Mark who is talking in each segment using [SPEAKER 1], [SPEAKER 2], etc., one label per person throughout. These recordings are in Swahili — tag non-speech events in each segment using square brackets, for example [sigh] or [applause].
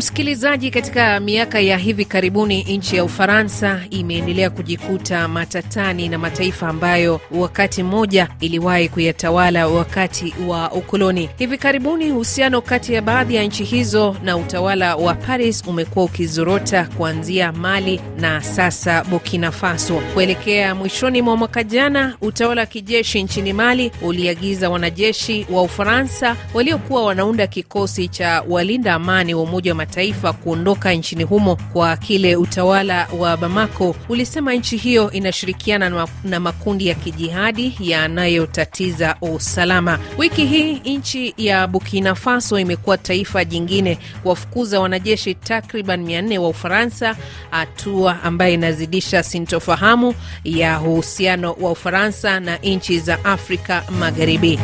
[SPEAKER 1] Msikilizaji, katika miaka ya hivi karibuni nchi ya Ufaransa imeendelea kujikuta matatani na mataifa ambayo wakati mmoja iliwahi kuyatawala wakati wa ukoloni. Hivi karibuni uhusiano kati ya baadhi ya nchi hizo na utawala wa Paris umekuwa ukizorota kuanzia Mali na sasa Burkina Faso. Kuelekea mwishoni mwa mwaka jana, utawala wa kijeshi nchini Mali uliagiza wanajeshi wa Ufaransa waliokuwa wanaunda kikosi cha walinda amani wa Umoja wa Mataifa kuondoka nchini humo kwa kile utawala wa Bamako ulisema nchi hiyo inashirikiana na, na makundi ya kijihadi yanayotatiza usalama. Wiki hii nchi ya Burkina Faso imekuwa taifa jingine kuwafukuza wanajeshi takriban 400 wa Ufaransa, hatua ambayo inazidisha sintofahamu ya uhusiano wa Ufaransa na nchi za Afrika Magharibi.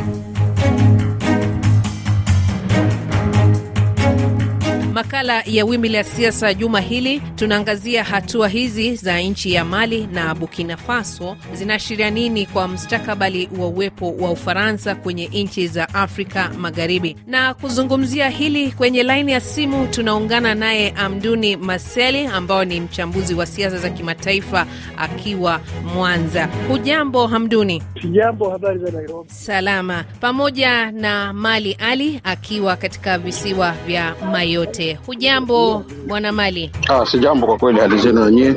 [SPEAKER 1] Makala ya Wimbi la Siasa juma hili tunaangazia hatua hizi za nchi ya Mali na Burkina Faso zinaashiria nini kwa mustakabali wa uwepo wa Ufaransa kwenye nchi za Afrika Magharibi. Na kuzungumzia hili kwenye laini ya simu tunaungana naye Amduni Maseli ambao ni mchambuzi wa siasa za kimataifa akiwa Mwanza. Hujambo Hamduni?
[SPEAKER 2] Sijambo, habari za Nairobi?
[SPEAKER 1] Salama. Pamoja na Mali Ali akiwa katika visiwa vya Mayotte. Hujambo bwana Mali?
[SPEAKER 3] Ah, si jambo kwa kweli, hali zenu wenyewe?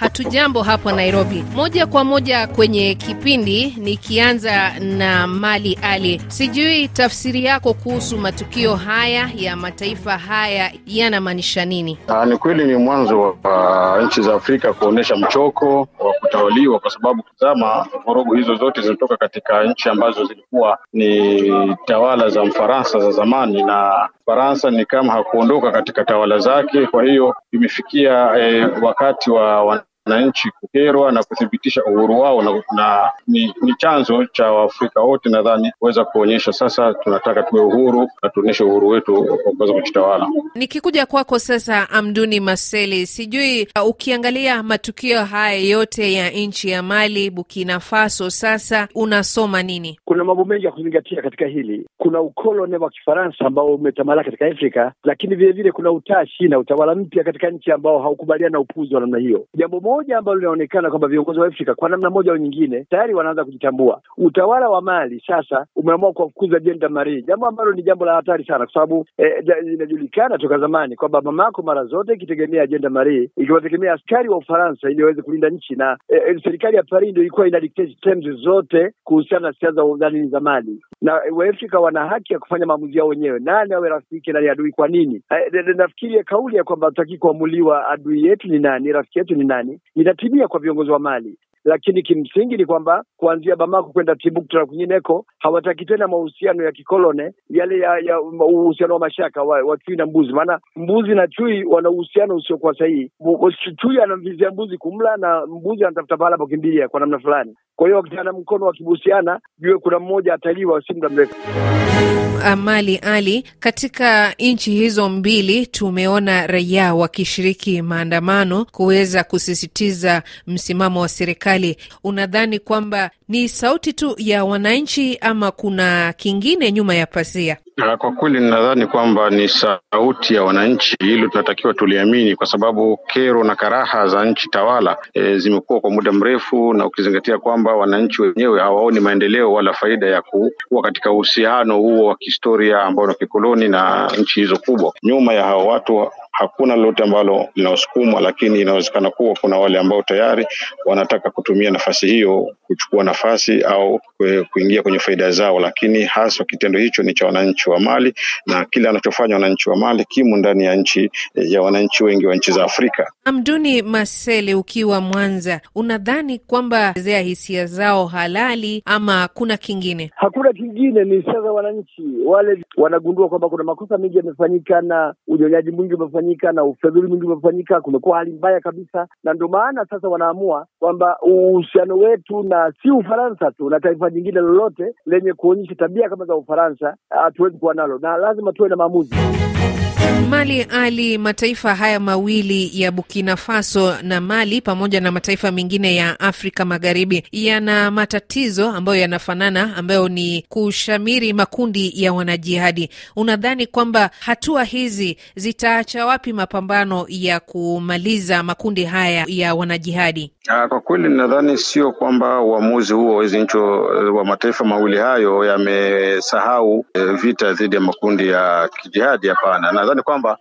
[SPEAKER 1] Hatujambo hapo Nairobi. Moja kwa moja kwenye kipindi, nikianza na Mali Ali, sijui tafsiri yako kuhusu matukio haya ya mataifa haya yanamaanisha nini?
[SPEAKER 3] Ah, ni kweli ni mwanzo wa uh, nchi za Afrika kuonyesha mchoko wa kutawaliwa, kwa sababu kutazama vurugu hizo zote zinatoka katika nchi ambazo zilikuwa ni tawala za Mfaransa za zamani, na Faransa ni kama hakuondoka katika tawala zake. Kwa hiyo imefikia e, wakati wa wananchi kukerwa na kuthibitisha uhuru wao na, na ni, ni chanzo cha Waafrika wote nadhani kuweza kuonyesha sasa tunataka tuwe uhuru na tuonyeshe uhuru wetu kuweza kujitawala.
[SPEAKER 1] Nikikuja kwako sasa, Amduni Maseli, sijui uh, ukiangalia matukio haya yote ya nchi ya Mali, Burkina Faso, sasa unasoma nini?
[SPEAKER 2] Kuna mambo mengi ya kuzingatia katika hili. Kuna ukoloni wa Kifaransa ambao umetamala katika Afrika, lakini vilevile kuna utashi na utawala mpya katika nchi ambao haukubaliana na upuzi wa namna hiyo. Jambo moja ambalo linaonekana kwamba viongozi wa Afrika kwa namna moja au nyingine tayari wanaanza kujitambua. Utawala wa Mali sasa umeamua kuwafukuza jenda Mari, jambo ambalo ni jambo la hatari sana, kwa sababu eh, inajulikana toka zamani kwamba mamako mara zote ikitegemea jenda Mari, ikiwategemea askari wa Ufaransa ili waweze kulinda nchi, na eh, serikali ya Paris ndio ilikuwa ina dictate terms zote kuhusiana na siasa za ni za Mali, na Waafrika wana haki ya kufanya maamuzi yao wenyewe, nani awe rafiki, nani adui. Kwa nini? Eh, nafikiri kauli ya kwamba hatutaki kuamuliwa adui yetu ni nani, rafiki yetu ni nani inatimia kwa viongozi wa Mali, lakini kimsingi ni kwamba kuanzia Bamako kwenda Timbuktu na kwingineko hawataki tena mahusiano ya kikolone yale ya, ya uhusiano wa mashaka wa, wa chui na mbuzi. Maana mbuzi na chui wana uhusiano usiokuwa sahihi. Chui anamvizia mbuzi kumla na mbuzi anatafuta pahala pa kukimbilia kwa namna fulani. Kwa hiyo wakitana mkono wakibusiana, jue kuna mmoja ataliwa si muda mrefu.
[SPEAKER 1] Amali Ali, katika nchi hizo mbili tumeona raia wakishiriki maandamano kuweza kusisitiza msimamo wa serikali. Unadhani kwamba ni sauti tu ya wananchi ama kuna kingine nyuma ya pazia?
[SPEAKER 3] Kwa kweli ninadhani kwamba ni sauti ya wananchi. Hilo tunatakiwa tuliamini, kwa sababu kero na karaha za nchi tawala e, zimekuwa kwa muda mrefu, na ukizingatia kwamba wananchi wenyewe hawaoni maendeleo wala faida ya kuwa katika uhusiano huo wa kihistoria ambao ni kikoloni na nchi hizo kubwa. Nyuma ya hao watu hakuna lolote ambalo linaosukumwa, lakini inawezekana kuwa kuna wale ambao tayari wanataka kutumia nafasi hiyo kuchukua nafasi au kuingia kwenye faida zao, lakini haswa kitendo hicho ni cha wananchi wa Mali na kile anachofanya wananchi wa Mali kimo ndani ya nchi ya wananchi wengi wa nchi za Afrika.
[SPEAKER 1] Amduni Masele, ukiwa Mwanza, unadhani kwamba zea hisia zao halali ama kuna kingine?
[SPEAKER 2] Hakuna kingine, ni hisia za wananchi. Wale wanagundua kwamba kuna makosa mengi yamefanyika na unyonyaji mwingi umefanyika na ufadhili mwingi umefanyika, kumekuwa hali mbaya kabisa, na ndio maana sasa wanaamua kwamba uhusiano wetu na si Ufaransa tu na taifa jingine lolote lenye kuonyesha tabia kama za Ufaransa hatuwezi kuwa nalo, na lazima tuwe na maamuzi.
[SPEAKER 1] Mali Ali, mataifa haya mawili ya Burkina Faso na Mali pamoja na mataifa mengine ya Afrika Magharibi yana matatizo ambayo yanafanana, ambayo ni kushamiri makundi ya wanajihadi. Unadhani kwamba hatua hizi zitaacha wapi mapambano ya kumaliza makundi haya ya wanajihadi?
[SPEAKER 3] Kwa kweli nadhani sio kwamba uamuzi huo hizi nchi wa mataifa mawili hayo yamesahau vita dhidi ya makundi ya kijihadi. Hapana, nadhani kwamba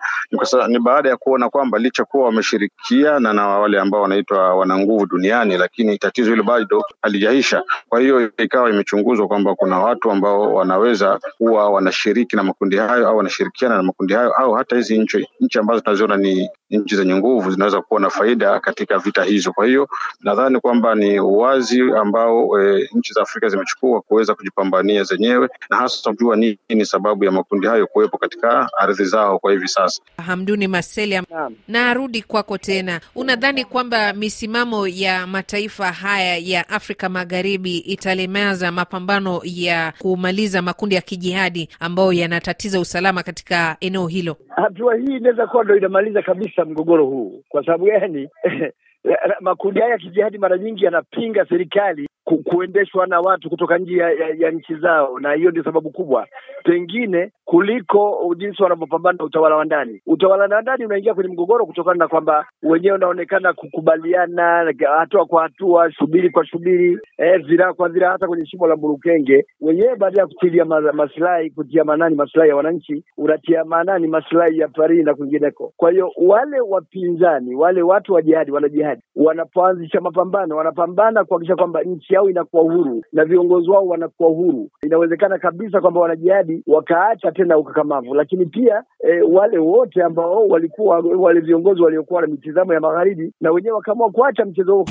[SPEAKER 3] ni baada ya kuona kwamba licha kuwa wameshirikiana na wale ambao wanaitwa wana nguvu duniani, lakini tatizo hilo bado halijaisha. Kwa hiyo ikawa imechunguzwa kwamba kuna watu ambao wanaweza kuwa wanashiriki na makundi hayo au wanashirikiana na makundi hayo, au hata hizi nchi ambazo tunaziona ni nchi zenye nguvu zinaweza kuwa na faida katika vita hizo. Kwa hiyo nadhani kwamba ni uwazi ambao e, nchi za Afrika zimechukua kuweza kujipambania zenyewe na hasa kujua nini sababu ya makundi hayo kuwepo katika ardhi zao kwa hivi sasa.
[SPEAKER 1] Hamduni Maselia, narudi kwako tena. Unadhani kwamba misimamo ya mataifa haya ya Afrika Magharibi italemaza mapambano ya kumaliza makundi ya kijihadi ambayo yanatatiza usalama katika eneo hilo?
[SPEAKER 2] Hatua hii inaweza kuwa ndo inamaliza kabisa mgogoro huu, kwa sababu gani? [laughs] makundi haya ya kijihadi mara nyingi yanapinga serikali ku, kuendeshwa na watu kutoka nje ya, ya, ya nchi zao, na hiyo ndio sababu kubwa pengine kuliko jinsi wanavyopambana na utawala wa ndani. Utawala wa ndani unaingia kwenye mgogoro kutokana na kwamba wenyewe unaonekana kukubaliana hatua kwa hatua, shubiri kwa shubiri, eh, ziraa kwa ziraa. Hata kwenye shimo la Burukenge wenyewe baada ya kutilia maslahi, kutia maanani maslahi ya wananchi, unatia maanani maslahi ya Paris na kwingineko. Kwa hiyo wale wapinzani, wale watu wa jihadi, wanajihadi wanapoanzisha mapambano, wanapambana kuhakikisha kwamba nchi yao inakuwa huru na viongozi wao wanakuwa huru. Inawezekana kabisa kwamba wanajihadi wakaacha tena ukakamavu, lakini pia e, wale wote ambao walikuwa wale viongozi waliokuwa na mitizamo ya magharibi na wenyewe wakaamua kuacha mchezo huo.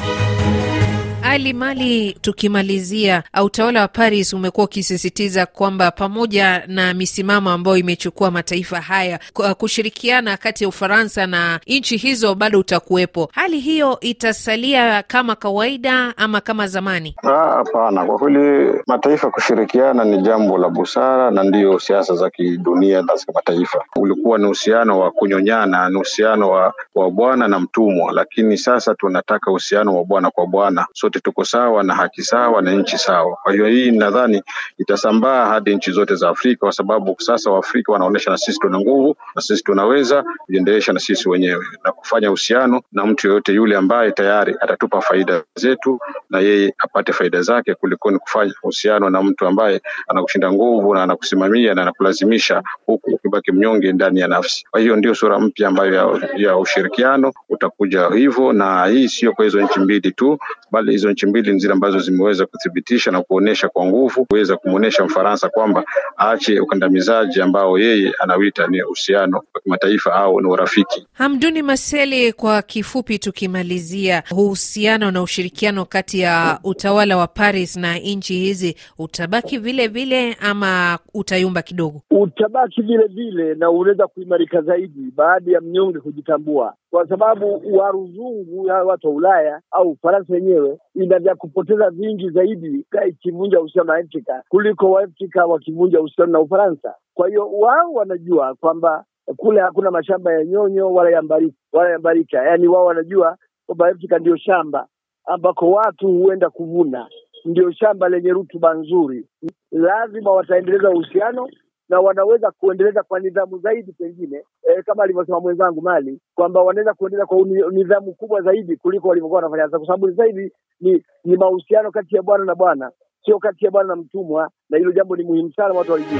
[SPEAKER 1] Ali Mali, tukimalizia, utawala wa Paris umekuwa ukisisitiza kwamba pamoja na misimamo ambayo imechukua mataifa haya kushirikiana kati ya Ufaransa na nchi hizo bado utakuwepo. Hali hiyo itasalia kama kawaida ama kama zamani?
[SPEAKER 3] Hapana, kwa kweli mataifa kushirikiana ni jambo la busara na ndiyo siasa za kidunia na za kimataifa. Ulikuwa ni uhusiano wa kunyonyana, ni uhusiano wa, wa bwana na mtumwa, lakini sasa tunataka uhusiano wa bwana kwa bwana sote tuko sawa na haki sawa na nchi sawa. Kwa hiyo hii nadhani itasambaa hadi nchi zote za Afrika, kwa sababu sasa Waafrika wanaonyesha na sisi tuna nguvu na sisi tunaweza kujiendelesha na sisi wenyewe na kufanya uhusiano na mtu yoyote yule ambaye tayari atatupa faida zetu na yeye apate faida zake, kulikoni kufanya uhusiano na mtu ambaye anakushinda nguvu na anakusimamia na anakulazimisha huku ukibaki mnyonge ndani ya nafsi. Kwa hiyo ndio sura mpya ambayo ya, ya ushirikiano utakuja hivyo, na hii sio kwa hizo nchi mbili tu bali hizo nchi mbili ni zile ambazo zimeweza kuthibitisha na kuonyesha kwa nguvu kuweza kumwonyesha Mfaransa kwamba aache ukandamizaji ambao yeye anawita ni uhusiano wa kimataifa au ni urafiki.
[SPEAKER 1] Hamduni Maseli, kwa kifupi tukimalizia, uhusiano na ushirikiano kati ya utawala wa Paris na nchi hizi utabaki vile vile ama utayumba kidogo?
[SPEAKER 2] Utabaki vile vile na unaweza kuimarika zaidi baada ya mnyonge kujitambua, kwa sababu waruzungu watu wa Ulaya au Ufaransa wenyewe ina vya kupoteza vingi zaidi ikivunja uhusiano na Afrika kuliko Waafrika wakivunja uhusiano na Ufaransa. Kwa hiyo wao wanajua kwamba kule hakuna mashamba ya nyonyo wala ya mbarika, wala ya mbarika. Yaani wao wanajua kwamba Afrika ndio shamba ambako watu huenda kuvuna, ndio shamba lenye rutuba nzuri. Lazima wataendeleza uhusiano na wanaweza kuendeleza kwa nidhamu zaidi, pengine e, kama alivyosema mwenzangu Mali kwamba wanaweza kuendeleza kwa nidhamu kubwa zaidi kuliko walivyokuwa wanafanya. Sasa, kwa sababu sasa hivi ni, ni mahusiano kati ya bwana na bwana, sio kati ya bwana na mtumwa, na hilo jambo ni muhimu sana watu walijua.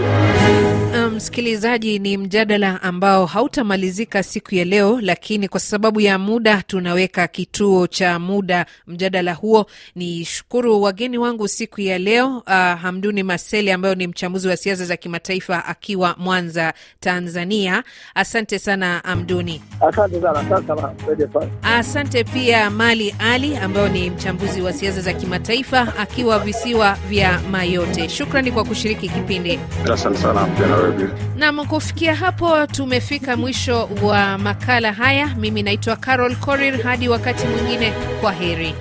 [SPEAKER 1] Msikilizaji, um, ni mjadala ambao hautamalizika siku ya leo, lakini kwa sababu ya muda tunaweka kituo cha muda mjadala huo. Ni shukuru wageni wangu siku ya leo, uh, Hamduni Maseli ambayo ni mchambuzi wa siasa za kimataifa akiwa Mwanza, Tanzania. Asante sana Hamduni.
[SPEAKER 2] Asante sana, asante sana.
[SPEAKER 1] Asante pia Mali Ali ambayo ni mchambuzi wa siasa za kimataifa akiwa visiwa vya Mayote. Shukrani kwa kushiriki kipindi.
[SPEAKER 3] Asante sana.
[SPEAKER 1] Nam, kufikia hapo tumefika mwisho wa makala haya. Mimi naitwa Carol Korir, hadi wakati mwingine, kwa heri.